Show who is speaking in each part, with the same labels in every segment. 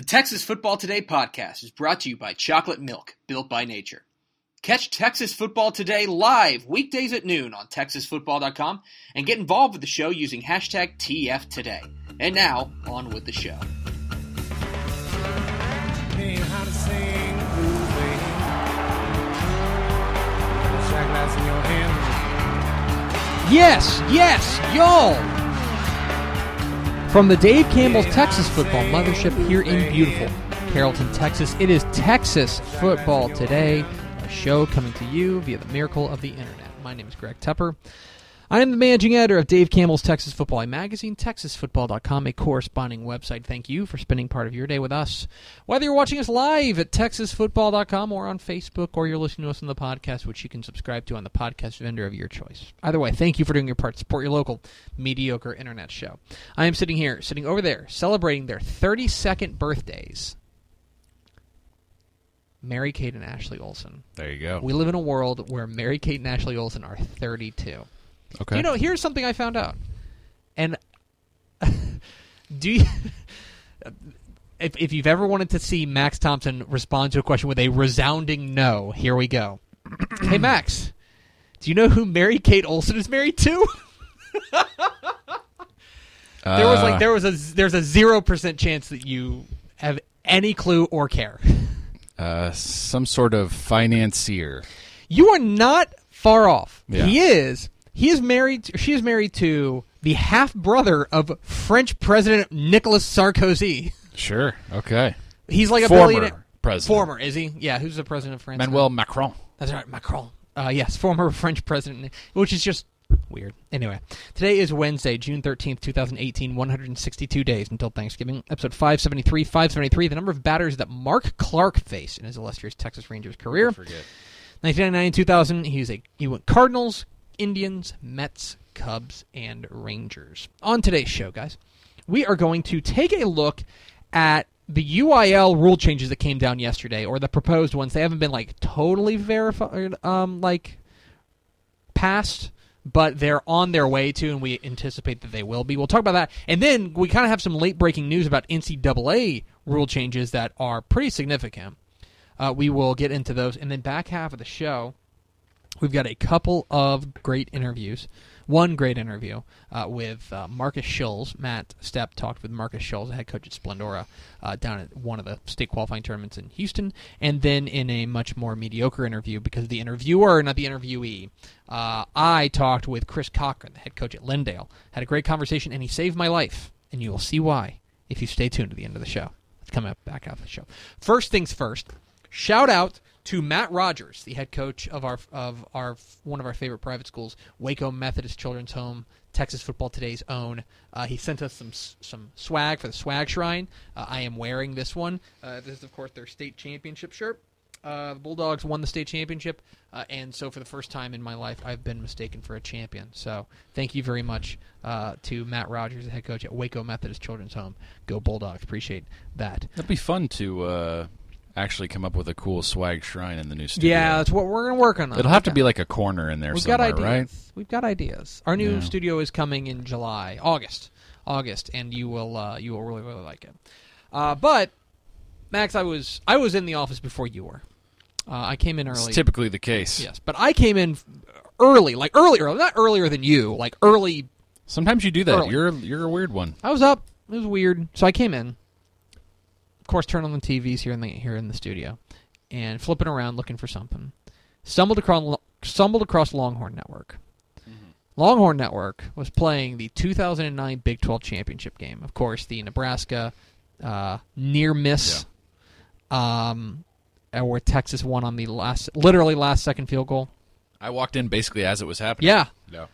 Speaker 1: The Texas Football Today podcast is brought to you by Chocolate Milk, built by nature. Catch Texas Football Today live weekdays at noon on TexasFootball.com and get involved with the show using hashtag TFToday. And now, on with the show.
Speaker 2: Yes, yes, y'all. From the Dave Campbell's Texas Football Mothership here in beautiful Carrollton, Texas, it is Texas Football Today, a show coming to you via the miracle of the internet. My name is Greg Tepper. I am the managing editor of Dave Campbell's Texas Football magazine, TexasFootball.com, a corresponding website. Thank you for spending part of your day with us. Whether you're watching us live at TexasFootball.com or on Facebook, or you're listening to us on the podcast, which you can subscribe to on the podcast vendor of your choice. Either way, thank you for doing your part to support your local mediocre internet show. I am sitting here, sitting over there, celebrating their 32nd birthdays. Mary Kate and Ashley Olsen.
Speaker 3: There you go.
Speaker 2: We live in a world where Mary Kate and Ashley Olsen are 32.
Speaker 3: Okay.
Speaker 2: You know, here's something I found out. And do you if if you've ever wanted to see Max Thompson respond to a question with a resounding no, here we go. hey Max, do you know who Mary Kate Olsen is married to? there was like
Speaker 3: Uh,
Speaker 2: there was a there's a 0% chance that you have any clue or care.
Speaker 3: uh, some sort of financier.
Speaker 2: You are not far off.
Speaker 3: Yeah.
Speaker 2: He is. He is married. She is married to the half brother of French President Nicolas Sarkozy.
Speaker 3: Sure. Okay.
Speaker 2: He's like a
Speaker 3: Former
Speaker 2: billionaire.
Speaker 3: president.
Speaker 2: Former is he? Yeah. Who's the president of France? now?
Speaker 3: Manuel Macron.
Speaker 2: That's right, Macron. Uh, yes, former French president, which is just weird. Anyway, today is Wednesday, June 13th, 2018, 162 days until Thanksgiving. Episode 573, 573, the number of batters that Mark Clark faced in his illustrious Texas Rangers career.
Speaker 3: Forget.
Speaker 2: 1999 and 2000, he was a he went Cardinals, Indians, Mets, Cubs, and Rangers. On today's show, guys, we are going to take a look at the UIL rule changes that came down yesterday, or the proposed ones. They haven't been like totally verified, um, like passed, but they're on their way to, and we anticipate that they will be. We'll talk about that, and then we kind of have some late breaking news about NCAA rule changes that are pretty significant. Uh, we will get into those, and then back half of the show, we've got a couple of great interviews. One great interview uh, with uh, Marcus Schulz. Matt Stepp talked with Marcus Schulz, the head coach at Splendora, uh, down at one of the state qualifying tournaments in Houston. And then in a much more mediocre interview, because the interviewer, not the interviewee, uh, I talked with Chris Cochran, the head coach at Lindale. Had a great conversation, and he saved my life. And you will see why if you stay tuned to the end of the show. Let's come back after the show. First things first. Shout out to Matt Rogers, the head coach of our of our one of our favorite private schools, Waco Methodist Children's Home, Texas Football Today's own. Uh, he sent us some some swag for the swag shrine. Uh, I am wearing this one. Uh, this is of course their state championship shirt. Uh, the Bulldogs won the state championship, uh, and so for the first time in my life, I've been mistaken for a champion. So thank you very much uh, to Matt Rogers, the head coach at Waco Methodist Children's Home. Go Bulldogs! Appreciate that.
Speaker 3: That'd be fun to actually come up with a cool swag shrine in the new studio.
Speaker 2: Yeah, that's what we're gonna work on.
Speaker 3: It'll have to be like a corner in there
Speaker 2: We've got
Speaker 3: somewhere,
Speaker 2: ideas.
Speaker 3: right?
Speaker 2: We've got ideas. Our new
Speaker 3: Yeah.
Speaker 2: studio is coming in July, August, August, and you will uh, you will really really like it. Uh, but Max, I was I was in the office before you were. Uh, I came in
Speaker 3: It's
Speaker 2: early.
Speaker 3: typically the case.
Speaker 2: yes, but I came in early, like earlier, not earlier than you, like early.
Speaker 3: Sometimes you do that.
Speaker 2: Early.
Speaker 3: You're you're a weird one.
Speaker 2: I was up. It was weird, so I came in. Of course, turn on the TVs here in the here in the studio, and flipping around looking for something. Stumbled across stumbled across Longhorn Network. Longhorn Network was playing the 2009 Big 12 championship game. Of course, the Nebraska uh, near miss, um, uh, where Texas won on the last, literally last second field goal.
Speaker 3: I walked in basically as it was happening.
Speaker 2: Yeah,
Speaker 3: No.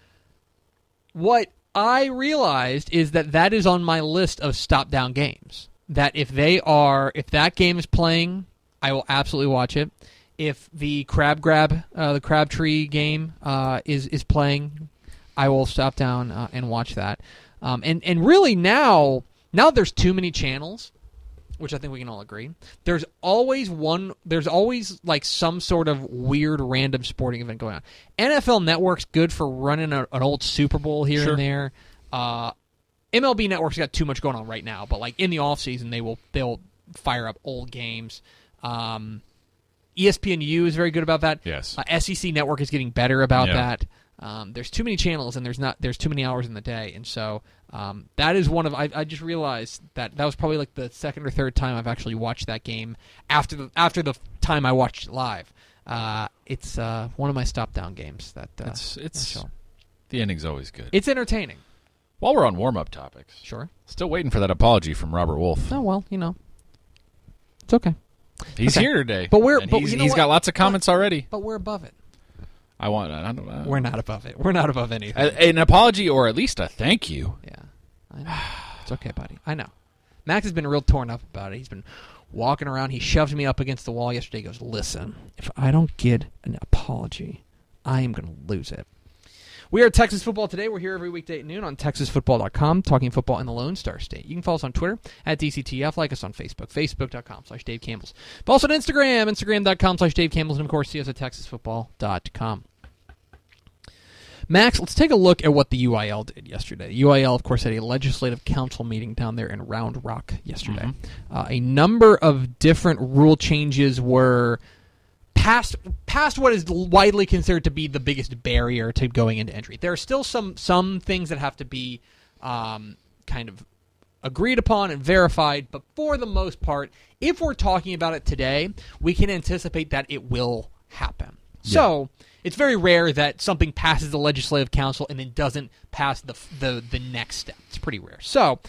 Speaker 2: what I realized is that that is on my list of stop down games. That if they are, if that game is playing, I will absolutely watch it. If the crab grab, uh, the Crabtree game uh, is is playing, I will stop down uh, and watch that. Um, and and really now, now there's too many channels, which I think we can all agree. There's always one. There's always like some sort of weird random sporting event going on. NFL Network's good for running a, an old Super Bowl here
Speaker 3: Sure.
Speaker 2: and there. Uh, MLB Network's got too much going on right now, but like in the off season, they will they'll fire up old games. Um, ESPNU is very good about that.
Speaker 3: Yes.
Speaker 2: Uh, SEC Network is getting better about that. Um, there's too many channels and there's not there's too many hours in the day, and so um, that is one of I, I just realized that that was probably like the second or third time I've actually watched that game after the after the time I watched it live. Uh, it's uh, one of my stop down games. That uh,
Speaker 3: It's it's the ending's always good.
Speaker 2: it's entertaining.
Speaker 3: While we're on warm up topics,
Speaker 2: Sure.
Speaker 3: still waiting for that apology from Robert Wolf.
Speaker 2: Oh well, you know, it's okay.
Speaker 3: He's
Speaker 2: Okay.
Speaker 3: here today,
Speaker 2: But we're-
Speaker 3: and
Speaker 2: but
Speaker 3: he's,
Speaker 2: you know
Speaker 3: he's
Speaker 2: what?
Speaker 3: got lots of comments already.
Speaker 2: But we're above it.
Speaker 3: I want I don't know
Speaker 2: We're not above it. We're not above anything.
Speaker 3: A- an apology or at least a thank you.
Speaker 2: Yeah, I know. It's okay, buddy. I know. Max has been real torn up about it. He's been walking around. He shoved me up against the wall yesterday. He goes, "Listen, if I don't get an apology, I am going to lose it." We are Texas Football Today. We're here every weekday at noon on TexasFootball.com, talking football in the Lone Star State. You can follow us on Twitter at DCTF, like us on Facebook, Facebook.com slash Dave Campbell's. But also on Instagram, Instagram.com slash Dave Campbell's, and of course, see us at TexasFootball.com. Max, let's take a look at what the UIL did yesterday. The UIL, of course, had a legislative council meeting down there in Round Rock yesterday. Uh, a number of different rule changes were past past what is widely considered to be the biggest barrier to going into entry. There are still some some things that have to be um, kind of agreed upon and verified, but for the most part, if we're talking about it today, we can anticipate that it will happen. So it's very rare that something passes the legislative council and then doesn't pass the the the next step. It's pretty rare. So.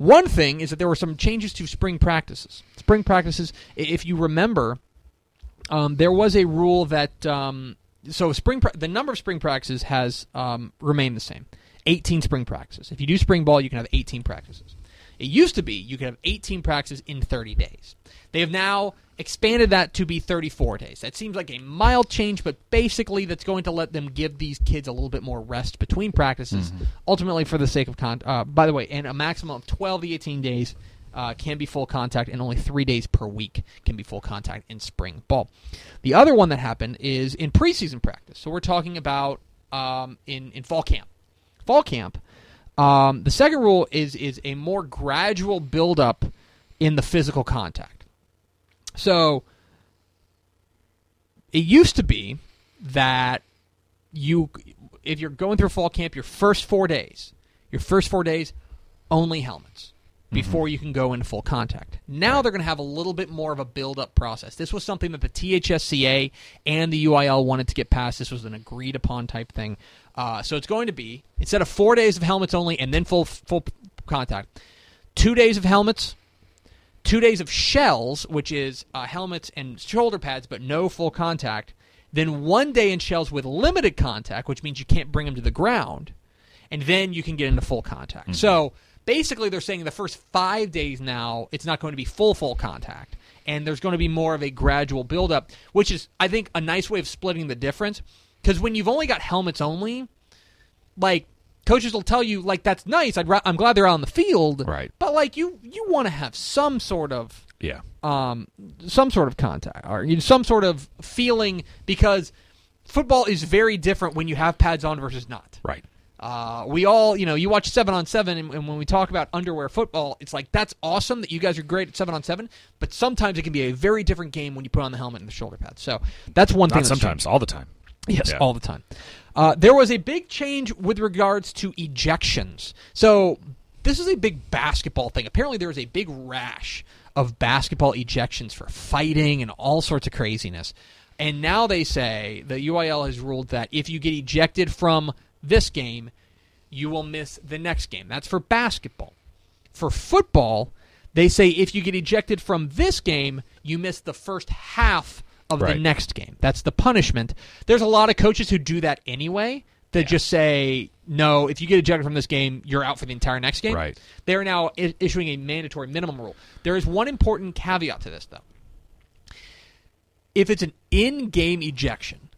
Speaker 2: One thing is that there were some changes to spring practices. Spring practices, if you remember, um, there was a rule that um, so spring pra- the number of spring practices has um, remained the same. 18 spring practices. If you do spring ball you can have 18 practices. It used to be you could have 18 practices in 30 days. They have now expanded that to be 34 days. That seems like a mild change but basically that's going to let them give these kids a little bit more rest between practices ultimately for the sake of con uh, by the way and a maximum of 12 to 18 days uh, can be full contact, and only three days per week can be full contact in spring ball. The other one that happened is in preseason practice. So we're talking about um, in in fall camp. Fall camp. Um, the second rule is is a more gradual buildup in the physical contact. So it used to be that you if you're going through fall camp your first 4 days your first 4 days only helmets before you can go into full contact. Now they're going to have a little bit more of a build up process. This was something that the THSCA and the UIL wanted to get past. This was an agreed upon type thing. Uh, so it's going to be instead of 4 days of helmets only and then full full contact, 2 days of helmets, two days of shells, which is uh, helmets and shoulder pads, but no full contact. Then one day in shells with limited contact, which means you can't bring them to the ground, and then you can get into full contact. So basically, they're saying the first five days now it's not going to be full full contact, and there's going to be more of a gradual buildup, which is I think a nice way of splitting the difference. Because when you've only got helmets only, like coaches will tell you like that's nice. I'd ra- I'm glad they're out on the field,
Speaker 3: Right.
Speaker 2: But like you you want to have some sort of
Speaker 3: Yeah.
Speaker 2: um some sort of contact or some sort of feeling because football is very different when you have pads on versus not.
Speaker 3: Right.
Speaker 2: Uh, we all, you know, you watch seven on seven, and, and when we talk about underwear football, it's like that's awesome that you guys are great at seven on seven, but sometimes it can be a very different game when you put on the helmet and the shoulder pads. So that's one thing.
Speaker 3: Not
Speaker 2: that's
Speaker 3: sometimes, all the time.
Speaker 2: Yes,
Speaker 3: Yeah.
Speaker 2: all the time. Uh, there was a big change with regards to ejections. So this is a big basketball thing. Apparently, there was a big rash of basketball ejections for fighting and all sorts of craziness. And now they say the UIL has ruled that if you get ejected from this game, you will miss the next game. That's for basketball. For football, they say if you get ejected from this game, you miss the first half of the next game. That's the punishment. There's a lot of coaches who do that anyway. That just say no. If you get ejected from this game, you're out for the entire next game.
Speaker 3: Right.
Speaker 2: They are now I- issuing a mandatory minimum rule. There is one important caveat to this, though. If it's an in-game ejection,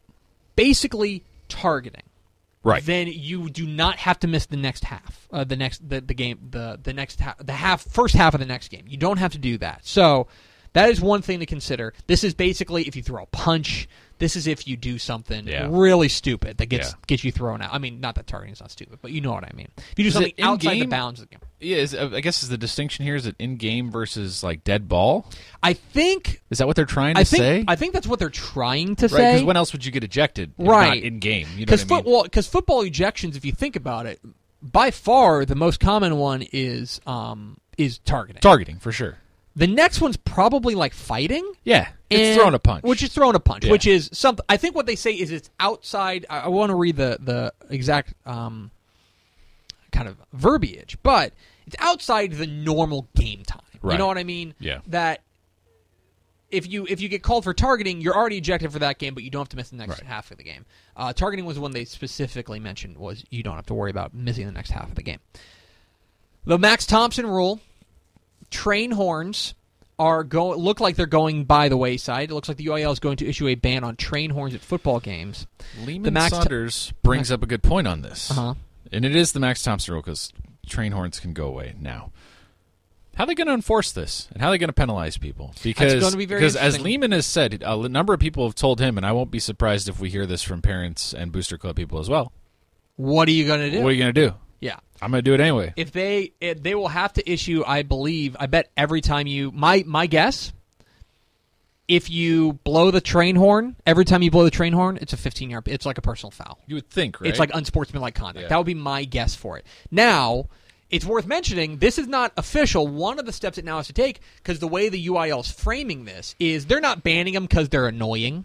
Speaker 2: basically targeting,
Speaker 3: Right.
Speaker 2: then you do not have to miss the next half, uh, the next the, the game, the the next half, the half first half of the next game. You don't have to do that. So that is one thing to consider. This is basically if you throw a punch. This is if you do something
Speaker 3: Yeah.
Speaker 2: really stupid that gets
Speaker 3: Yeah.
Speaker 2: gets you thrown out. I mean, not that targeting is not stupid, but you know what I mean. If you do
Speaker 3: Is
Speaker 2: something outside the bounds of the game.
Speaker 3: Yeah, is, uh, I guess is the distinction here is it in game versus like dead ball?
Speaker 2: I think
Speaker 3: Is that what they're trying to
Speaker 2: I think
Speaker 3: say?
Speaker 2: I think that's what they're trying to say.
Speaker 3: right, because when else would you get ejected? if
Speaker 2: Right.
Speaker 3: in game. You know
Speaker 2: Because
Speaker 3: I mean?
Speaker 2: football, because football ejections, if you think about it, by far the most common one is um, is targeting.
Speaker 3: Targeting for sure.
Speaker 2: the next one's probably like fighting.
Speaker 3: Yeah, it's
Speaker 2: and-
Speaker 3: throwing a punch.
Speaker 2: which is throwing a punch,
Speaker 3: Yeah.
Speaker 2: which is something. I think what they say is it's outside. I, I want to read the the exact um, kind of verbiage, but it's outside the normal game time. You know what I mean?
Speaker 3: Yeah.
Speaker 2: That if you if you get called for targeting, you're already ejected for that game, but you don't have to miss the next
Speaker 3: Right.
Speaker 2: half of the game. Uh, targeting was one they specifically mentioned was you don't have to worry about missing the next half of the game. The Max Thompson rule: train horns are go look like they're going by the wayside. It looks like the UIL is going to issue a ban on train horns at football games.
Speaker 3: Lehman
Speaker 2: Max-
Speaker 3: Saunders brings up a good point on this,
Speaker 2: Uh-huh.
Speaker 3: And it is the Max Thompson rule because train horns can go away now. How are they going to enforce this, and how are they going to penalize people? Because
Speaker 2: be
Speaker 3: because as. Lehman has said, a number of people have told him, and I won't be surprised if we hear this from parents and booster club people as well.
Speaker 2: What are you going to do?
Speaker 3: What are you going to do?
Speaker 2: yeah.
Speaker 3: I'm going to do it anyway.
Speaker 2: if they if they will have to issue i believe i bet every time you my my guess if you blow the train horn every time you blow the train horn it's a 15 yard it's like a personal foul
Speaker 3: You would think, right?
Speaker 2: it's like unsportsmanlike conduct
Speaker 3: Yeah.
Speaker 2: that would be my guess for it now it's worth mentioning this is not official one of the steps it now has to take because the way the uil is framing this is they're not banning them because they're annoying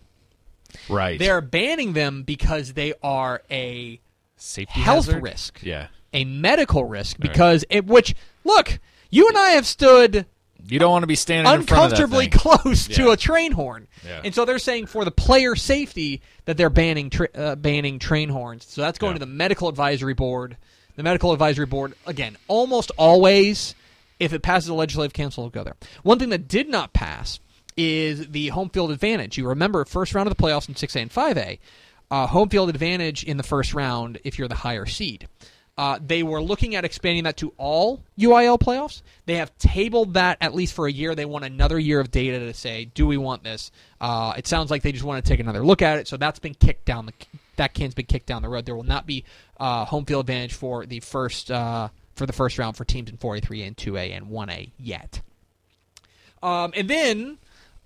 Speaker 3: right.
Speaker 2: they're banning them because they are a
Speaker 3: safety
Speaker 2: health
Speaker 3: hazard?
Speaker 2: risk
Speaker 3: Yeah,
Speaker 2: a medical risk because it which look you and i have stood
Speaker 3: you don't want to be standing in front of that
Speaker 2: uncomfortably close to a train horn.
Speaker 3: Yeah.
Speaker 2: and so they're saying for the player safety that they're banning tra- uh, banning train horns. So that's going
Speaker 3: Yeah.
Speaker 2: to the medical advisory board. The medical advisory board again almost always if it passes a legislative council will go there. One thing that did not pass is the home field advantage. You remember first round of the playoffs in 6a and 5a uh, home field advantage in the first round if you're the higher seed uh, they were looking at expanding that to all UIL playoffs. They have tabled that at least for a year. They want another year of data to say, do we want this? Uh, it sounds like they just want to take another look at it. So that's been kicked down the that can's been kicked down the road. There will not be uh, home field advantage for the first uh, for the first round for teams in 4A, 3A, and 2A and 1A yet. Um, and then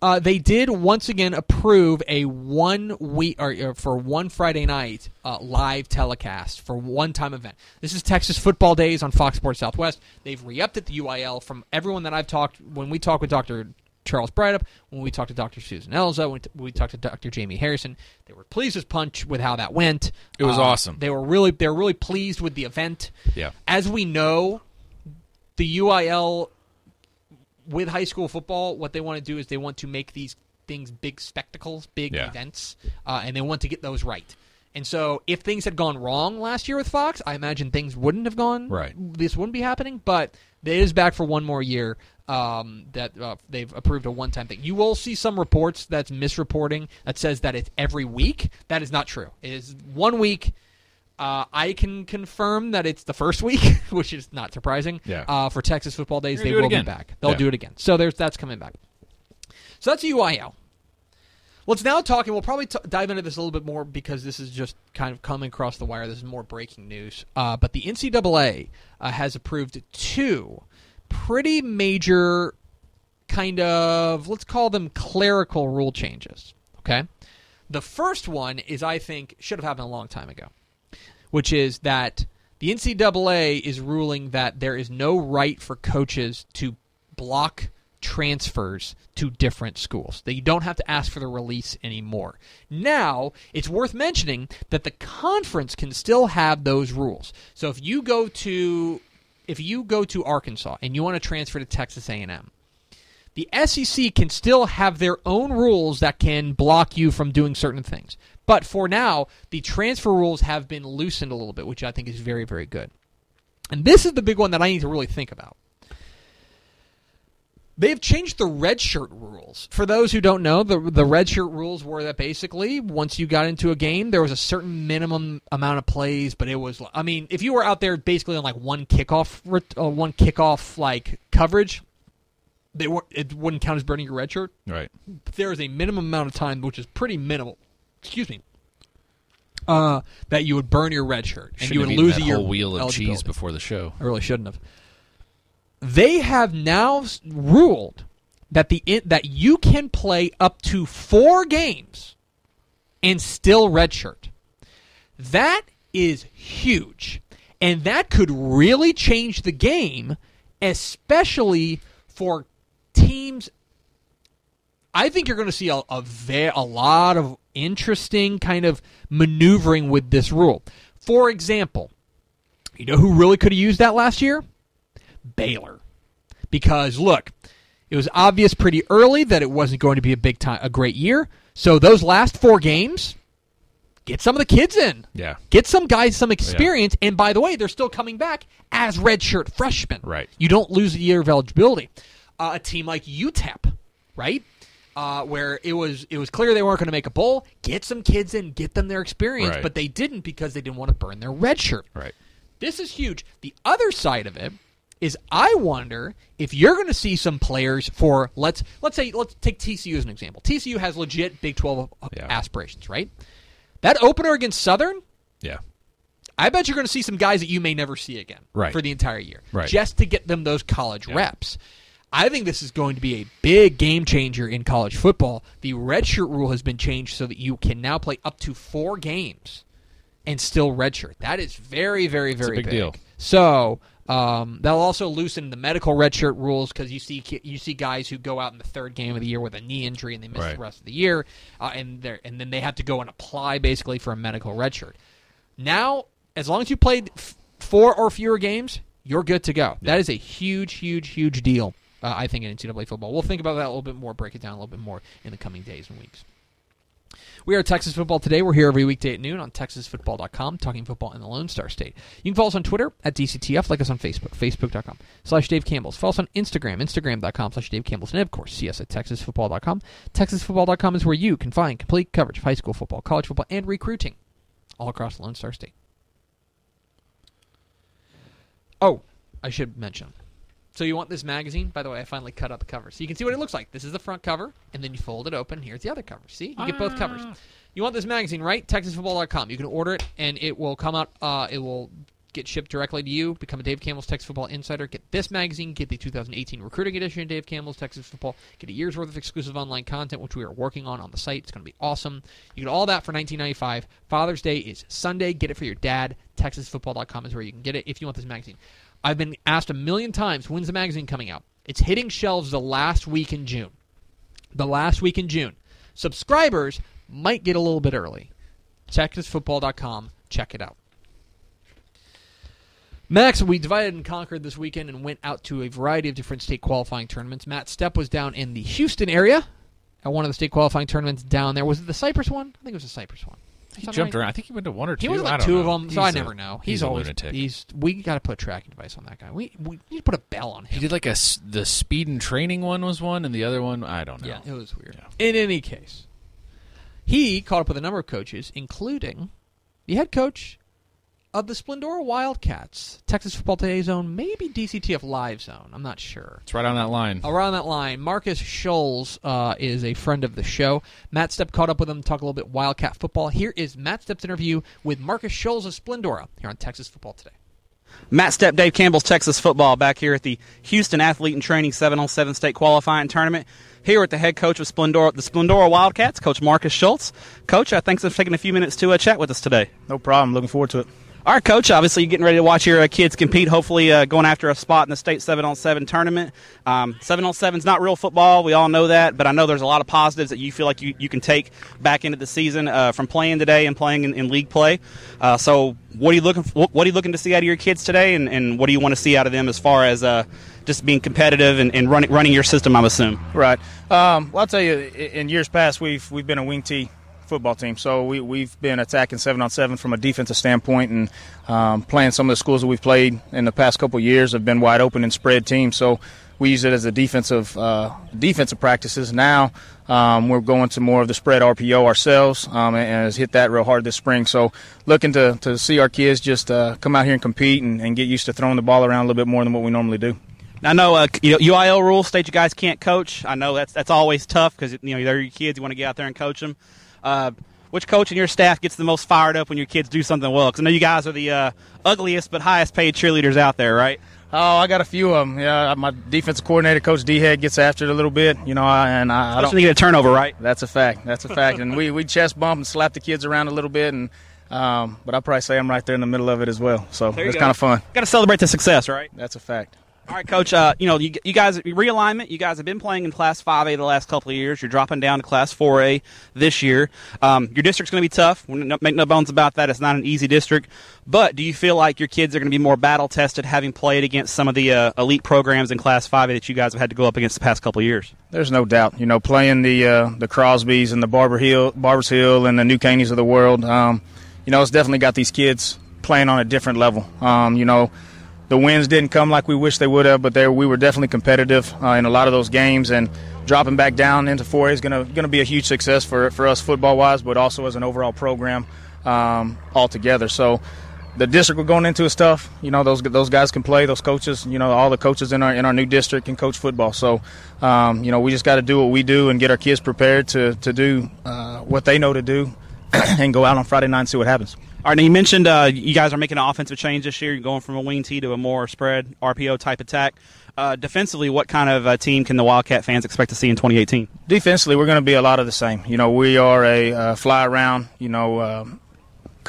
Speaker 2: uh, they did once again approve a one week or, or for one Friday night uh, live telecast for one time event. This is Texas Football Days on Fox Sports Southwest. They've re-upped at the UIL from everyone that I've talked when we talk with Doctor Charles Breithaupt, when we talked to Dr. Susan Elza, when we talked to Dr. Jamey Harrison, they were pleased as punch with how that went.
Speaker 3: It was
Speaker 2: Uh,
Speaker 3: awesome.
Speaker 2: They were really they were really pleased with the event.
Speaker 3: Yeah.
Speaker 2: As we know, the UIL with high school football, what they want to do is they want to make these things big spectacles, big
Speaker 3: Yeah.
Speaker 2: events, uh, and they want to get those right. And so, if things had gone wrong last year with Fox, I imagine things wouldn't have gone.
Speaker 3: Right.
Speaker 2: This wouldn't be happening, but it is back for one more year. Um, that uh, they've approved a one-time thing. You will see some reports that's misreporting that says that it's every week. That is not true. It is one week. Uh, I can confirm that it's the first week, which is not surprising.
Speaker 3: Yeah.
Speaker 2: Uh, for Texas football days, they
Speaker 3: gonna do it
Speaker 2: will be back. They'll
Speaker 3: Yeah.
Speaker 2: do it again. So there's that's coming back. So that's UIL. Let's now talk, and we'll probably t- dive into this a little bit more because this is just kind of coming across the wire. This is more breaking news. Uh, but the NCAA uh, has approved two pretty major, kind of, let's call them clerical rule changes. Okay? The first one is, I think, should have happened a long time ago, which is that the NCAA is ruling that there is no right for coaches to block transfers to different schools. That you don't have to ask for the release anymore. Now, it's worth mentioning that the conference can still have those rules. So if you go to if you go to Arkansas and you want to transfer to Texas A&M, the SEC can still have their own rules that can block you from doing certain things. But for now, the transfer rules have been loosened a little bit, which I think is very, very good. And this is the big one that I need to really think about. They've changed the red shirt rules. For those who don't know, the the red shirt rules were that basically once you got into a game, there was a certain minimum amount of plays, but it was I mean, if you were out there basically on like one kickoff uh, one kickoff like coverage, they were it wouldn't count as burning your red shirt.
Speaker 3: Right.
Speaker 2: There is a minimum amount of time, which is pretty minimal. Excuse me. Uh, that you would burn your red shirt and
Speaker 3: Shouldn't
Speaker 2: you
Speaker 3: have
Speaker 2: would
Speaker 3: eaten
Speaker 2: lose
Speaker 3: that
Speaker 2: a year
Speaker 3: whole wheel of cheese
Speaker 2: eligibility.
Speaker 3: before the show.
Speaker 2: I really shouldn't have. they have now s- ruled that the that you can play up to four games and still redshirt. That is huge. And that could really change the game, especially for teams. I think you're going to see a, a, ve- a lot of interesting kind of maneuvering with this rule. For example, you know who really could have used that last year? Baylor. Because look, it was obvious pretty early that it wasn't going to be a big time a great year. So those last four games, get some of the kids in.
Speaker 3: Yeah.
Speaker 2: Get some guys some experience. And by the way, they're still coming back as redshirt freshmen.
Speaker 3: Right.
Speaker 2: You don't lose a year of eligibility. Uh, a team like UTEP, right? Uh, where it was it was clear they weren't going to make a bowl. Get some kids in, get them their experience,
Speaker 3: Right.
Speaker 2: but they didn't because they didn't want to burn their red shirt.
Speaker 3: Right.
Speaker 2: This is huge. The other side of it is I wonder if you're going to see some players for let's let's say let's take TCU as an example. TCU has legit Big 12
Speaker 3: Yeah.
Speaker 2: aspirations, right? That opener against Southern,
Speaker 3: Yeah.
Speaker 2: I bet you're going to see some guys that you may never see again
Speaker 3: Right.
Speaker 2: for the entire year,
Speaker 3: Right.
Speaker 2: just to get them those college reps. I think this is going to be a big game changer in college football. The redshirt rule has been changed so that you can now play up to four games and still redshirt. That is very, very, very
Speaker 3: big deal.
Speaker 2: So um, they'll also loosen the medical redshirt rules because you see you see guys who go out in the third game of the year with a knee injury and they miss
Speaker 3: Right.
Speaker 2: the rest of the year, uh, and they and then they have to go and apply basically for a medical redshirt. Now, as long as you played f- four or fewer games, you're good to go. That is a huge, huge, huge deal. Uh, I think in NCAA football. We'll think about that a little bit more, break it down a little bit more in the coming days and weeks. We are Texas Football Today. We're here every weekday at noon on TexasFootball.com, talking football in the Lone Star State. You can follow us on Twitter at DCTF, like us on Facebook, Facebook.com slash Dave Campbell's. Follow us on Instagram, Instagram.com slash Dave Campbell's, and of course, see us at TexasFootball.com. TexasFootball.com is where you can find complete coverage of high school football, college football, and recruiting all across the Lone Star State. Oh, I should mention. So you want this magazine? By the way, I finally cut out the cover, so you can see what it looks like. This is the front cover, and then you fold it open. Here's the other cover. See, you get both covers. You want this magazine, right? TexasFootball.com. You can order it, and it will come out. Uh, it will get shipped directly to you. Become a Dave Campbell's Texas Football Insider. Get this magazine. Get the 2018 recruiting edition of Dave Campbell's Texas Football. Get a year's worth of exclusive online content, which we are working on on the site. It's going to be awesome. You get all that for 19.95. Father's Day is Sunday. Get it for your dad. TexasFootball.com is where you can get it if you want this magazine. I've been asked a million times, when's the magazine coming out? It's hitting shelves the last week in June. The last week in June. Subscribers might get a little bit early. TexasFootball.com. Check it out. Max, we divided and conquered this weekend and went out to a variety of different state qualifying tournaments. Matt Stepp was down in the Houston area at one of the state qualifying tournaments down there. Was it the Cypress one? I think it was the Cypress one.
Speaker 3: He jumped around. I think he went to one or two.
Speaker 2: He was like two of
Speaker 3: know.
Speaker 2: them, so I
Speaker 3: a-
Speaker 2: never know.
Speaker 3: He's,
Speaker 2: He's,
Speaker 3: a
Speaker 2: always
Speaker 3: lunatic.
Speaker 2: he's. We got to put a tracking device on that guy. We we need to put a bell on him.
Speaker 3: he did like a the speed and training one was one, and the other one I don't know.
Speaker 2: Yeah, it was weird.
Speaker 3: Yeah.
Speaker 2: In any case, he caught up with a number of coaches, including the head coach of the Splendora Wildcats, Texas Football Today Zone, maybe DCTF Live Zone. I'm not sure.
Speaker 3: It's right on that line.
Speaker 2: Around that line, Marcus Scholes uh, is a friend of the show. Matt Stepp caught up with him, talk a little bit Wildcat football. Here is Matt Stepp's interview with Marcus Scholes of Splendora here on Texas Football Today.
Speaker 4: Matt Stepp, Dave Campbell's Texas football back here at the Houston Athlete and Training 7 on 7 state qualifying tournament. Here with the head coach of Splendora, the Splendora Wildcats, Coach Marcus Schultz. Coach, uh, thanks for taking a few minutes to uh, chat with us today.
Speaker 5: No problem. Looking forward to it.
Speaker 4: All right, Coach. Obviously, you're getting ready to watch your uh, kids compete. Hopefully, uh, going after a spot in the state seven on seven tournament. Um, seven on seven is not real football. We all know that, but I know there's a lot of positives that you feel like you, you can take back into the season uh, from playing today and playing in, in league play. Uh, so, what are you looking for, what are you looking to see out of your kids today, and, and what do you want to see out of them as far as uh, just being competitive and, and running running your system? I'm assuming.
Speaker 5: Right. Um, well, I'll tell you, in years past, we've we've been a wing T football team, so we we've been attacking seven on seven from a defensive standpoint, and um, playing some of the schools that we've played in the past couple years have been wide open and spread teams. So we use it as a defensive uh, defensive practices. Now um, we're going to more of the spread RPO ourselves, um, and, and has hit that real hard this spring. So looking to to see our kids just uh, come out here and compete and, and get used to throwing the ball around a little bit more than what we normally do.
Speaker 4: I know uh, you know, UIL rules state you guys can't coach. I know that's that's always tough because you know they're your kids. You want to get out there and coach them. Uh, which coach in your staff gets the most fired up when your kids do something well? Because I know you guys are the uh, ugliest but highest paid cheerleaders out there, right?
Speaker 5: Oh, I got a few of them. Yeah, my defensive coordinator, Coach D Head, gets after it a little bit. You know, I, and I, I
Speaker 4: Don't
Speaker 5: don't.
Speaker 4: get a turnover, right?
Speaker 5: That's a fact. That's a fact. and we we chest bump and slap the kids around a little bit, and um, but I probably say I'm right there in the middle of it as well. So it's kind of fun.
Speaker 4: Got to celebrate the success, right?
Speaker 5: That's a fact.
Speaker 4: All right, Coach. Uh, you know, you, you guys realignment. You guys have been playing in Class 5A the last couple of years. You're dropping down to Class 4A this year. Um, your district's going to be tough. No- Make no bones about that. It's not an easy district. But do you feel like your kids are going to be more battle tested, having played against some of the uh, elite programs in Class 5A that you guys have had to go up against the past couple of years?
Speaker 5: There's no doubt. You know, playing the uh, the Crosbys and the Barber Hill, Barbers Hill, and the New Caneys of the world. Um, you know, it's definitely got these kids playing on a different level. Um, you know, the wins didn't come like we wish they would have, but they, we were definitely competitive uh, in a lot of those games. And dropping back down into 4A is going to be a huge success for for us football wise, but also as an overall program um, altogether. So. The district we're going into is tough. You know those those guys can play. Those coaches, you know, all the coaches in our in our new district can coach football. So, um, you know, we just got to do what we do and get our kids prepared to to do uh, what they know to do, and go out on Friday night and see what happens.
Speaker 4: All right, now you mentioned uh, you guys are making an offensive change this year. You're going from a wing T to a more spread RPO type attack. Uh, defensively, what kind of uh, team can the Wildcat fans expect to see in 2018?
Speaker 5: Defensively, we're going to be a lot of the same. You know, we are a uh, fly around. You know, um,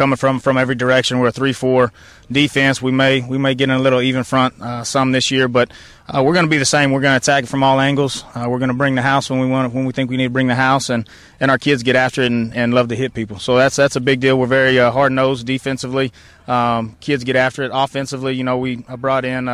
Speaker 5: coming from from every direction. We're a three-four defense. We may we may get in a little even front uh, some this year, but uh, we're going to be the same. We're going to attack it from all angles. Uh, we're going to bring the house when we want when we think we need to bring the house, and, and our kids get after it and, and love to hit people. So that's that's a big deal. We're very uh, hard nosed defensively. Um, kids get after it offensively. You know, we I brought in.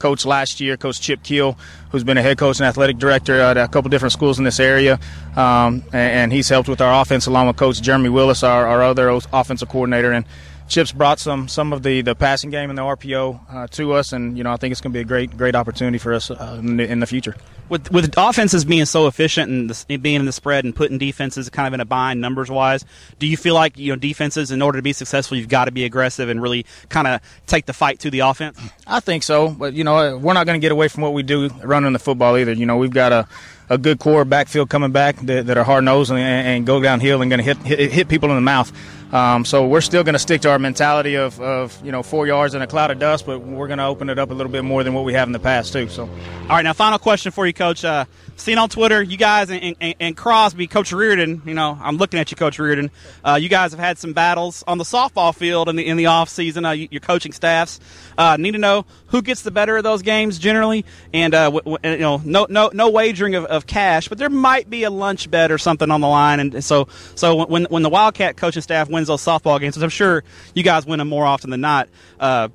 Speaker 5: Coach last year, Coach Chip Keel, who's been a head coach and athletic director at a couple different schools in this area. Um, and, and he's helped with our offense along with Coach Jeremy Willis, our, our other offensive coordinator. And Chip's brought some some of the, the passing game and the RPO uh, to us, and you know I think it's going to be a great great opportunity for us uh, in, the, in the future.
Speaker 4: With with offenses being so efficient and the, being in the spread and putting defenses kind of in a bind numbers wise, do you feel like you know defenses in order to be successful, you've got to be aggressive and really kind of take the fight to the offense?
Speaker 5: I think so, but you know we're not going to get away from what we do running the football either. You know we've got a a good core backfield coming back that, that are hard nosed and, and go downhill and going to hit, hit hit people in the mouth. Um, so we're still going to stick to our mentality of, of you know four yards and a cloud of dust, but we're going to open it up a little bit more than what we have in the past too. So,
Speaker 4: all right, now final question for you, Coach. Uh, seen on Twitter, you guys and, and, and, Crosby, Coach Reardon. You know, I'm looking at you, Coach Reardon. Uh, you guys have had some battles on the softball field in the in the off season. Uh, your coaching staffs uh, need to know who gets the better of those games generally, and uh, w- w- you know, no no no wagering of, of cash, but there might be a lunch bet or something on the line, and so so when when the Wildcat coaching staff wins those softball games, which I'm sure you guys win them more often than not. Uh,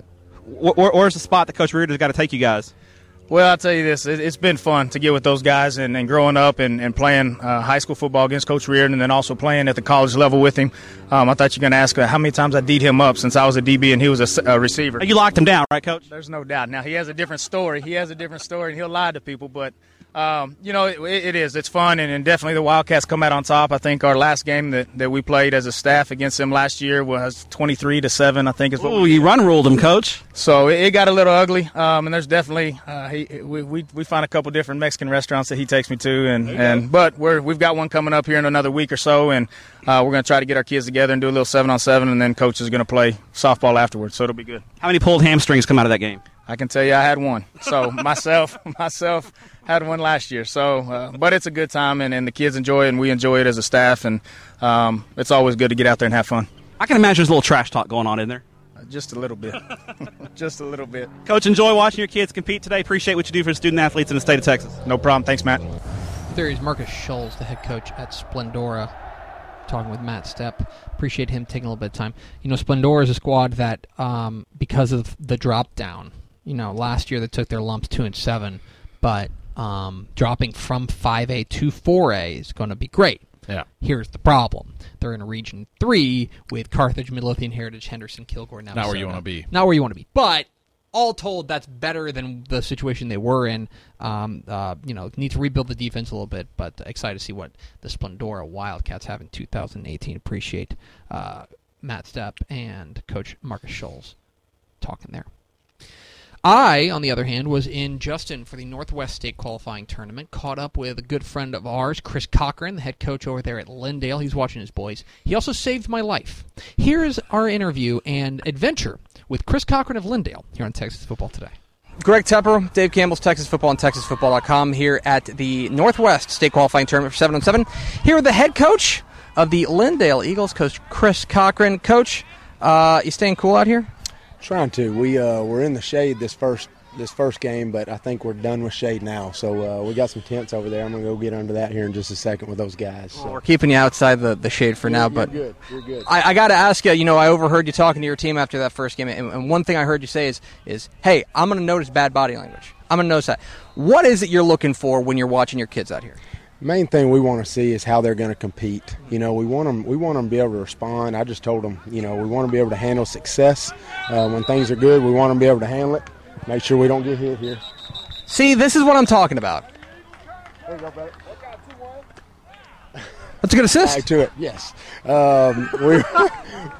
Speaker 4: wh- where's the spot that Coach Reardon's got to take you guys?
Speaker 5: Well, I'll tell you this: it, has been fun to get with those guys and, and growing up and, and playing uh, high school football against Coach Reardon, and then also playing at the college level with him. Um, I thought you were going to ask uh, how many times I D'd him up since I was a DB and he was a, a receiver.
Speaker 4: You locked him down, right, Coach?
Speaker 5: There's no doubt. Now he has a different story. He has a different story, and he'll lie to people, but. Um, you know, it, it is. It's fun, and, and, definitely the Wildcats come out on top. I think our last game that, that we played as a staff against them last year was 23 to seven. I think is what.
Speaker 4: Ooh, you run ruled them, coach.
Speaker 5: So it, it got a little ugly, um, and there's definitely uh, he, we, we we find a couple different Mexican restaurants that he takes me to, and, and but we're we've got one coming up here in another week or so, and uh, we're going to try to get our kids together and do a little seven on seven, and then coach is going to play softball afterwards, so it'll be good.
Speaker 4: How many pulled hamstrings come out of that game?
Speaker 5: I can tell you, I had one. So myself, myself had one last year. So, uh, but it's a good time, and, and the kids enjoy it, and we enjoy it as a staff, and um, it's always good to get out there and have fun.
Speaker 4: I can imagine there's a little trash talk going on in there.
Speaker 5: Uh, just a little bit, just a little bit.
Speaker 4: Coach, enjoy watching your kids compete today. Appreciate what you do for student athletes in the state of Texas.
Speaker 5: No problem. Thanks, Matt.
Speaker 2: There is Marcus Scholes, the head coach at Splendora, talking with Matt Stepp. Appreciate him taking a little bit of time. You know, Splendora is a squad that, um, because of the drop down, you know, last year they took their lumps two and seven, but um, dropping from 5A to 4A is going to be great.
Speaker 3: Yeah.
Speaker 2: Here's the problem: they're in Region Three with Carthage, Midlothian, Heritage, Henderson, Kilgore, now.
Speaker 3: Not where you wanna be.
Speaker 2: Not where you want to be. But all told, that's better than the situation they were in. Um, uh, you know, need to rebuild the defense a little bit, but excited to see what the Splendora Wildcats have in 2018. Appreciate uh, Matt Stepp and Coach Marcus Scholes talking there. I, on the other hand, was in Justin for the Northwest State qualifying tournament. Caught up with a good friend of ours, Chris Cochran, the head coach over there at Lindale. He's watching his boys. He also saved my life. Here is our interview and adventure with Chris Cochran of Lindale here on Texas Football Today.
Speaker 6: Greg Tepper, Dave Campbell's Texas Football and TexasFootball.com here at the Northwest State Qualifying Tournament for 7 on 7. Here with the head coach of the Lindale Eagles, Coach Chris Cochran. Coach, uh, you staying cool out here?
Speaker 7: Trying to. We uh, we're in the shade this first this first game, but I think we're done with shade now. So uh, we got some tents over there. I'm gonna go get under that here in just a second with those guys. So.
Speaker 6: We're keeping you outside the, the shade for
Speaker 7: You're-
Speaker 6: now,
Speaker 7: you're
Speaker 6: but
Speaker 7: good. You're good.
Speaker 6: I, I got to ask you. You know, I overheard you talking to your team after that first game, and, and one thing I heard you say is, "Is hey, I'm going to notice bad body language. I'm going to notice that. What is it you're looking for when you're watching your kids out here?
Speaker 7: Main thing we want to see is how they're going to compete. You know, we want them. We want them to be able to respond. I just told them, you know, we want them to be able to handle success uh, when things are good. We want them to be able to handle it. Make sure we don't get hit here.
Speaker 6: See, this is what I'm talking about. That's a good assist.
Speaker 7: Back to it. Yes. Um, we,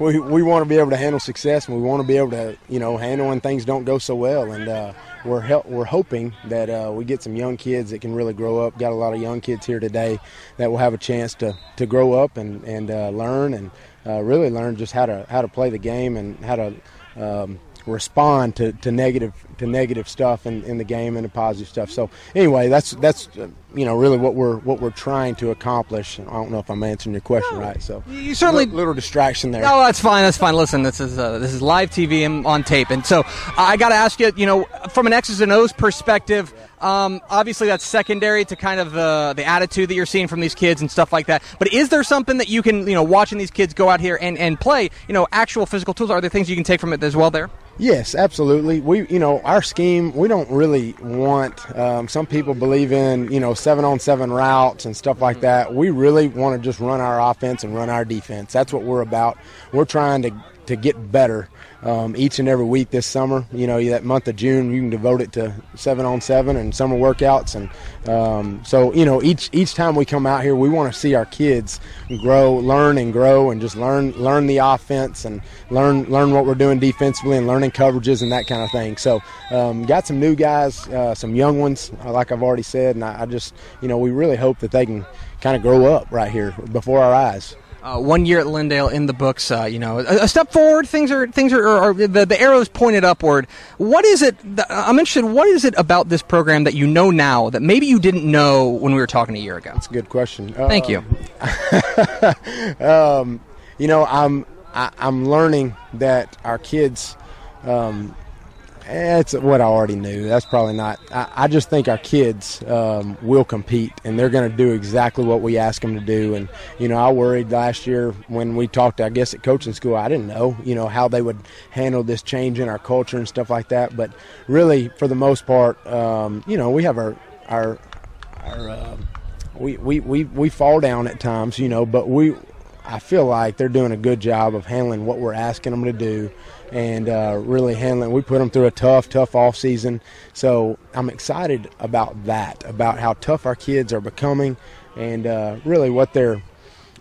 Speaker 7: we we want to be able to handle success, and we want to be able to, you know, handle when things don't go so well. And uh, we're hel- we're hoping that uh, we get some young kids that can really grow up. Got a lot of young kids here today that will have a chance to, to grow up and and uh, learn and uh, really learn just how to how to play the game and how to. Um, respond to, to negative to negative stuff in, in the game and the positive stuff. So anyway, that's that's uh, you know really what we're what we're trying to accomplish. I don't know if I'm answering your question right. So
Speaker 6: You certainly.
Speaker 7: little, little distraction there.
Speaker 6: No, that's fine. That's fine. Listen, this is uh, this is live TV and on tape, and so I got to ask you. You know, from an X's and O's perspective, um, obviously that's secondary to kind of the the attitude that you're seeing from these kids and stuff like that. But is there something that you can, you know, watching these kids go out here and, and play, you know, actual physical tools? Are there things you can take from it as well? There.
Speaker 7: Yes, absolutely. We, you know, our scheme, we don't really want. Um, some people believe in, you know, seven on seven routes and stuff like that. We really want to just run our offense and run our defense. That's what we're about. We're trying to to get better um, each and every week this summer. You know, that month of June, you can devote it to seven on seven and summer workouts, and um, so you know, each each time we come out here, we want to see our kids grow, learn, and grow, and just learn learn the offense and learn learn what we're doing defensively and learning coverages and that kind of thing. So, um, got some new guys, uh, some young ones, uh, like I've already said, and I, I just you know, we really hope that they can kind of grow up right here before our eyes.
Speaker 6: Uh, one year at Lindale in the books. Uh, you know, a, a step forward. Things are things are, are, are the the arrows pointed upward. What is it? That, I'm interested. What is it about this program that you know now that maybe you didn't know when we were talking a year ago?
Speaker 7: That's a good question.
Speaker 6: Thank you.
Speaker 7: um, you know, I'm I, I'm learning that our kids. Um, it's what I already knew. That's probably not. I, I just think our kids um, will compete, and they're going to do exactly what we ask them to do. And you know, I worried last year when we talked. I guess at coaching school, I didn't know, you know, how they would handle this change in our culture and stuff like that. But really, for the most part, um, you know, we have our our our. um we, we, we, we fall down at times, you know, but we I feel like they're doing a good job of handling what we're asking them to do and uh, really handling. We put them through a tough, tough off season, so I'm excited about that, about how tough our kids are becoming, and uh, really what they're,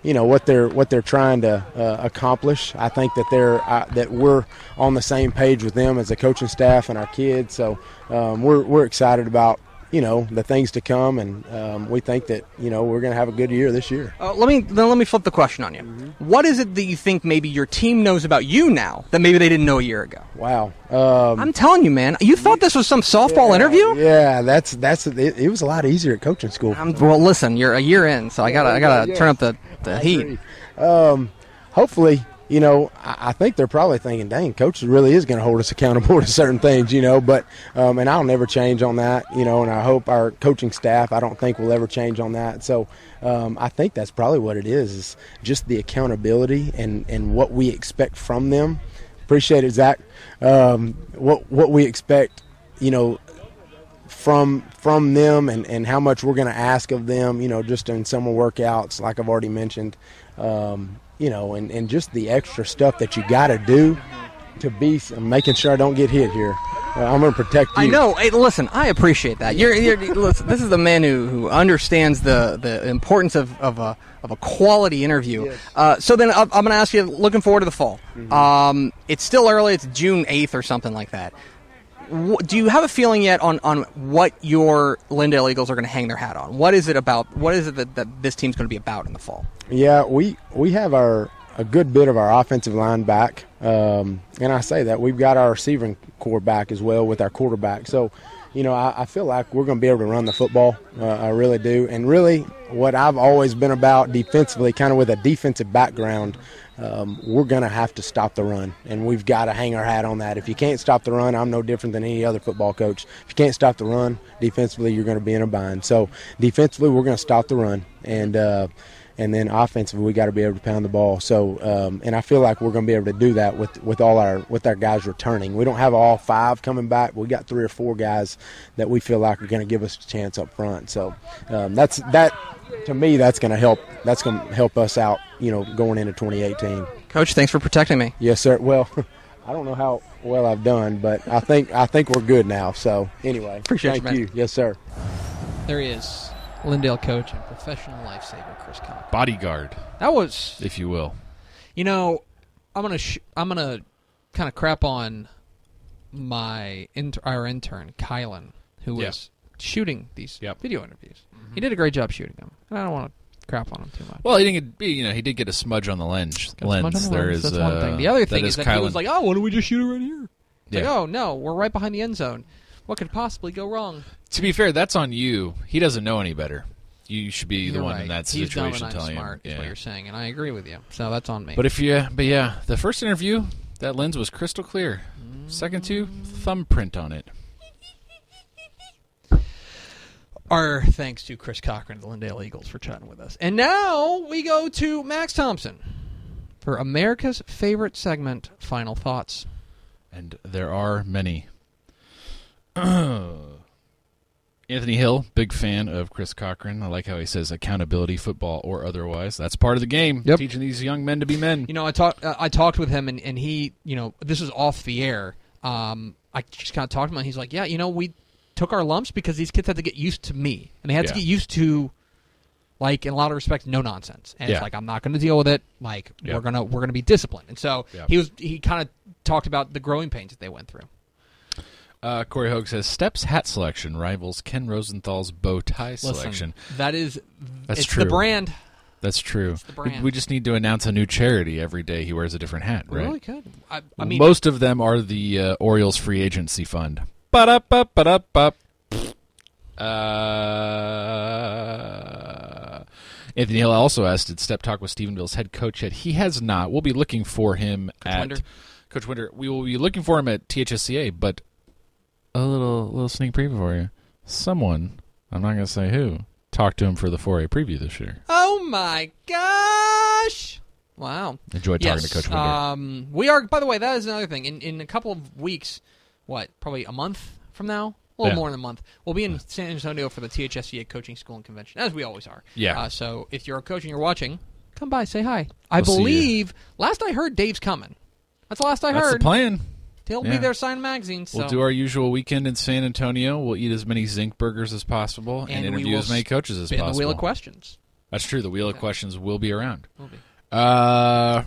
Speaker 7: you know, what they're what they're trying to uh, accomplish. I think that they're uh, that we're on the same page with them as a coaching staff and our kids. So um, we're we're excited about you know the things to come, and um, we think that you know we're going to have a good year this year.
Speaker 6: Uh, let me then let me flip the question on you. What is it that you think maybe your team knows about you now that maybe they didn't know a year ago?
Speaker 7: Wow. Um,
Speaker 6: I'm telling you, man. You thought this was some softball
Speaker 7: yeah,
Speaker 6: interview?
Speaker 7: Yeah, that's that's it, it was a lot easier at coaching school.
Speaker 6: I'm, well, listen, you're a year in, so I gotta I gotta
Speaker 7: yeah.
Speaker 6: turn up the, the heat.
Speaker 7: Um, hopefully, you know, I, I think they're probably thinking, "Dang, coach really is going to hold us accountable to certain things," you know. But um, and I'll never change on that, you know. And I hope our coaching staff, I don't think will ever change on that. So um, I think that's probably what it is: is just the accountability and and what we expect from them. Appreciate it, Zach. Um, what what we expect, you know, from from them and, and how much we're going to ask of them, you know, just in summer workouts, like I've already mentioned, um, you know, and, and just the extra stuff that you got to do to be I'm making sure I don't get hit here. Uh, I'm going to protect you.
Speaker 6: I know. Hey, listen, I appreciate that. You're, you're listen, this is the man who, who understands the, the importance of, of a of a quality interview.
Speaker 7: Yes.
Speaker 6: Uh, so then I'm, going to ask you. Looking forward to the fall. Um, it's still early. It's June 8th or something like that. Do you have a feeling yet on, on what your Lindale Eagles are going to hang their hat on? What is it about? What is it that, that this team's going to be about in the fall?
Speaker 7: Yeah, we we have our a good bit of our offensive line back, um, and I say that we've got our receiving corps back as well with our quarterback. So, you know, I, I feel like we're going to be able to run the football. Uh, I really do, and really, what I've always been about defensively, kind of with a defensive background. Um, we're going to have to stop the run, and we've got to hang our hat on that. If you can't stop the run, I'm no different than any other football coach. If you can't stop the run defensively, you're going to be in a bind. So defensively, we're going to stop the run, and uh, and then offensively, we got to be able to pound the ball. So, um, and I feel like we're going to be able to do that with with all our with our guys returning. We don't have all five coming back. We got three or four guys that we feel like are going to give us a chance up front. So um, that's that. To me, that's going to help. That's going to help us out. You know, going into 2018.
Speaker 2: Coach, thanks for protecting me.
Speaker 7: Yes, sir. Well, I don't know how well I've done, but I think I think we're good now. So anyway,
Speaker 2: Appreciate you,
Speaker 7: thank
Speaker 2: man.
Speaker 7: you. Yes, sir.
Speaker 2: There he is, Lindale coach and professional lifesaver Chris Cochran.
Speaker 3: Bodyguard,
Speaker 2: That was,
Speaker 3: if you will.
Speaker 2: you know, I'm gonna sh- I'm gonna kind of crap on my inter- our intern Kylan, who
Speaker 3: Yeah.
Speaker 2: was shooting these
Speaker 3: Yep.
Speaker 2: video interviews. He did a great job shooting them, and I don't want to crap on him too much.
Speaker 3: Well, he didn't get, you know, he did get a smudge on the lens.
Speaker 2: Got
Speaker 3: lens.
Speaker 2: smudge on the
Speaker 3: There
Speaker 2: lens,
Speaker 3: is
Speaker 2: that's one
Speaker 3: uh,
Speaker 2: thing. The other thing
Speaker 3: that
Speaker 2: is,
Speaker 3: is
Speaker 2: that he
Speaker 3: Kylan-
Speaker 2: was like, "Oh, why don't we just shoot it right here?" It's
Speaker 3: Yeah.
Speaker 2: Like, oh no, we're right behind the end zone. What could possibly go wrong?
Speaker 3: To be fair, that's on you. He doesn't know any better. You should be the
Speaker 2: You're
Speaker 3: one
Speaker 2: right.
Speaker 3: in that
Speaker 2: He's dumb
Speaker 3: situation
Speaker 2: and I'm
Speaker 3: telling
Speaker 2: smart,
Speaker 3: him.
Speaker 2: is what
Speaker 3: Yeah.
Speaker 2: you're saying, and I agree with you. So that's on me.
Speaker 3: But if you, but yeah, the first interview, that lens was crystal clear. Second two, thumbprint on it.
Speaker 2: Our thanks to Chris Cochran, the Lindale Eagles, for chatting with us. And now we go to Max Thompson for America's favorite segment, Final Thoughts.
Speaker 3: And there are many. Anthony Hill, big fan of Chris Cochran. I like how he says accountability, football or otherwise. That's part of the game.
Speaker 2: Yep.
Speaker 3: Teaching these young men to be men.
Speaker 2: You know, I talked uh, I talked with him, and, and he, you know, this is off the air. Um, I just kind of talked to him, and he's like, "Yeah, you know, we took our lumps because these kids had to get used to me, and they had to get used to, like, in a lot of respects, no nonsense. And
Speaker 3: Yeah.
Speaker 2: it's like, I'm not going to deal with it. Like,
Speaker 3: Yeah.
Speaker 2: we're gonna we're gonna be disciplined. And so
Speaker 3: Yeah.
Speaker 2: he was he kind of talked about the growing pains that they went through.
Speaker 3: Uh, Corey Hogue says Steps hat selection rivals Ken Rosenthal's bow tie
Speaker 2: Listen,
Speaker 3: selection.
Speaker 2: that is
Speaker 3: That's
Speaker 2: it's
Speaker 3: true.
Speaker 2: the brand.
Speaker 3: That's true.
Speaker 2: the
Speaker 3: We,
Speaker 2: brand.
Speaker 3: we just need to announce a new charity every day. He wears a different hat,
Speaker 2: We
Speaker 3: right?
Speaker 2: really could. I, I mean,
Speaker 3: most of them are the uh, Orioles free agency fund. Ba-da-ba, ba-da-ba. Uh, Anthony Hill also asked, "Did Step talk with Stephenville's head coach yet?" He has not. We'll be looking for him at
Speaker 2: Winder?
Speaker 3: Coach Winter. We will be looking for him at THSCA. But a little little sneak preview for you. Someone, I'm not going to say who, talked to him for the 4A preview this year.
Speaker 2: oh my gosh! Wow.
Speaker 3: Enjoyed talking to Coach Winter.
Speaker 2: Um, we are. By the way, that is another thing. In in a couple of weeks, what? Probably a month from now. A little
Speaker 3: Yeah.
Speaker 2: more than a month. We'll be in San Antonio for the THSCA Coaching School and Convention, as we always are.
Speaker 3: Yeah.
Speaker 2: Uh, so if you're a coach and you're watching, come by, say hi. I
Speaker 3: We'll
Speaker 2: believe last I heard, Dave's coming. That's the last I
Speaker 3: That's
Speaker 2: heard.
Speaker 3: the plan.
Speaker 2: He'll be there signing magazines. So.
Speaker 3: We'll do our usual weekend in San Antonio. We'll eat as many zinc burgers as possible and,
Speaker 2: And
Speaker 3: interview as many coaches as possible.
Speaker 2: the wheel of questions.
Speaker 3: That's true. The wheel of questions will be around.
Speaker 2: Will be.
Speaker 3: Uh,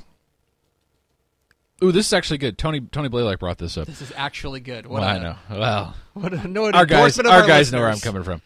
Speaker 3: ooh, this is actually good. Tony Tony Blaylock brought this up.
Speaker 2: This is actually good. What
Speaker 3: Well,
Speaker 2: a,
Speaker 3: I know. Well,
Speaker 2: What a, no,
Speaker 3: our guys, our
Speaker 2: our
Speaker 3: guys know where I'm coming from.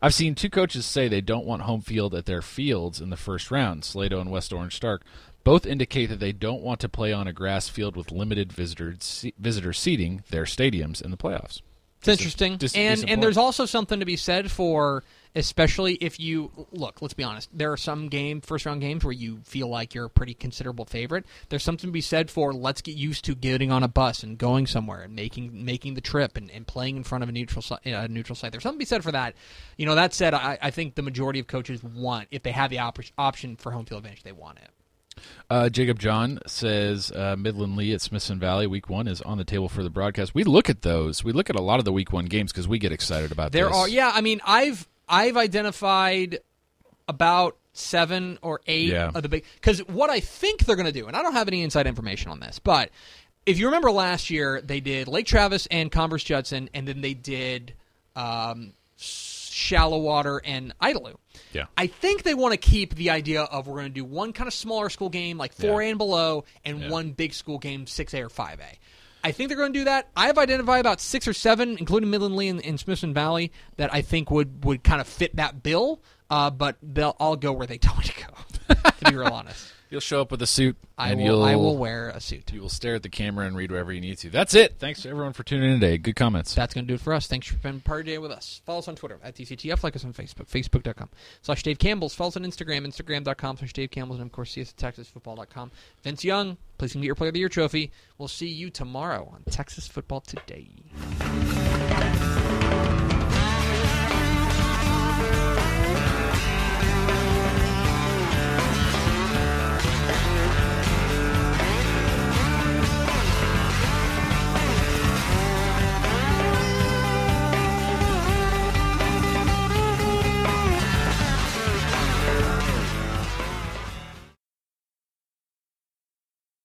Speaker 3: I've seen two coaches say they don't want home field at their fields in the first round. Slaton and West Orange Stark both indicate that they don't want to play on a grass field with limited visitor se- visitor seating. Their stadiums in the playoffs.
Speaker 2: It's interesting,
Speaker 3: dis-
Speaker 2: and and there's also something to be said for, especially if you look. Let's be honest. There are some game first round games where you feel like you're a pretty considerable favorite. There's something to be said for let's get used to getting on a bus and going somewhere and making making the trip and, and playing in front of a neutral si- uh, neutral site. There's something to be said for that. You know, that said, I, I think the majority of coaches want if they have the op- option for home field advantage, they want it.
Speaker 3: Uh, Jacob John says uh, Midland Lee at Smithson Valley week one is on the table for the broadcast. We look at those. We look at a lot of the week one games because we get excited about
Speaker 2: There
Speaker 3: this.
Speaker 2: are, yeah. I mean, I've I've identified about seven or eight
Speaker 3: Yeah.
Speaker 2: of the big because what I think they're going to do, and I don't have any inside information on this, but if you remember last year, they did Lake Travis and Converse Judson, and then they did um, Shallowater and Idalou.
Speaker 3: Yeah.
Speaker 2: I think they want to keep the idea of we're going to do one kind of smaller school game, like 4A
Speaker 3: Yeah.
Speaker 2: and below, and
Speaker 3: Yeah.
Speaker 2: one big school game, 6A or 5A. I think they're going to do that. I have identified about six or seven, including Midland Lee and, and Smithson Valley, that I think would, would kind of fit that bill. Uh, but they'll I'll go where they tell me to go. to be real honest.
Speaker 3: You'll show up with a suit,
Speaker 2: I will. I will wear a suit.
Speaker 3: you will stare at the camera and read whatever you need to. That's it. Thanks to everyone for tuning in today. Good comments.
Speaker 2: That's going to do it for us. Thanks for spending part of the day with us. Follow us on Twitter at DCTF. Like us on Facebook, facebook.com slash Dave Campbell's. Follow us on Instagram, instagram.com slash Dave Campbell's. And, of course, see us at TexasFootball.com. Vince Young, please can get your Player of the Year trophy. We'll see you tomorrow on Texas Football Today.